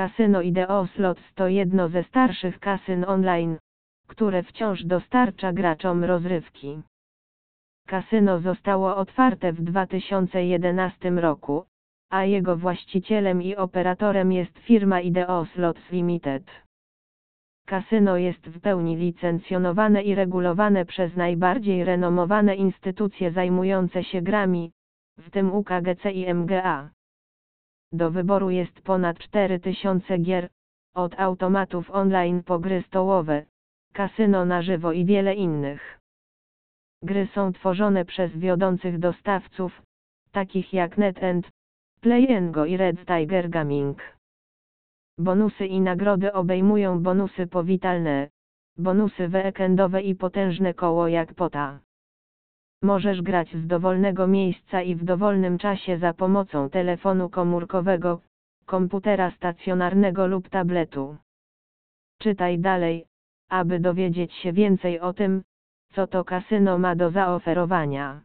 Kasyno Ideo Slots to jedno ze starszych kasyn online, które wciąż dostarcza graczom rozrywki. Kasyno zostało otwarte w 2011 roku, a jego właścicielem i operatorem jest firma Ideo Slots Limited. Kasyno jest w pełni licencjonowane i regulowane przez najbardziej renomowane instytucje zajmujące się grami, w tym UKGC i MGA. Do wyboru jest ponad 4000 gier, od automatów online po gry stołowe, kasyno na żywo i wiele innych. Gry są tworzone przez wiodących dostawców, takich jak NetEnt, Play i Red Tiger Gaming. Bonusy i nagrody obejmują bonusy powitalne, bonusy weekendowe i potężne koło jak pota. Możesz grać z dowolnego miejsca i w dowolnym czasie za pomocą telefonu komórkowego, komputera stacjonarnego lub tabletu. Czytaj dalej, aby dowiedzieć się więcej o tym, co to kasyno ma do zaoferowania.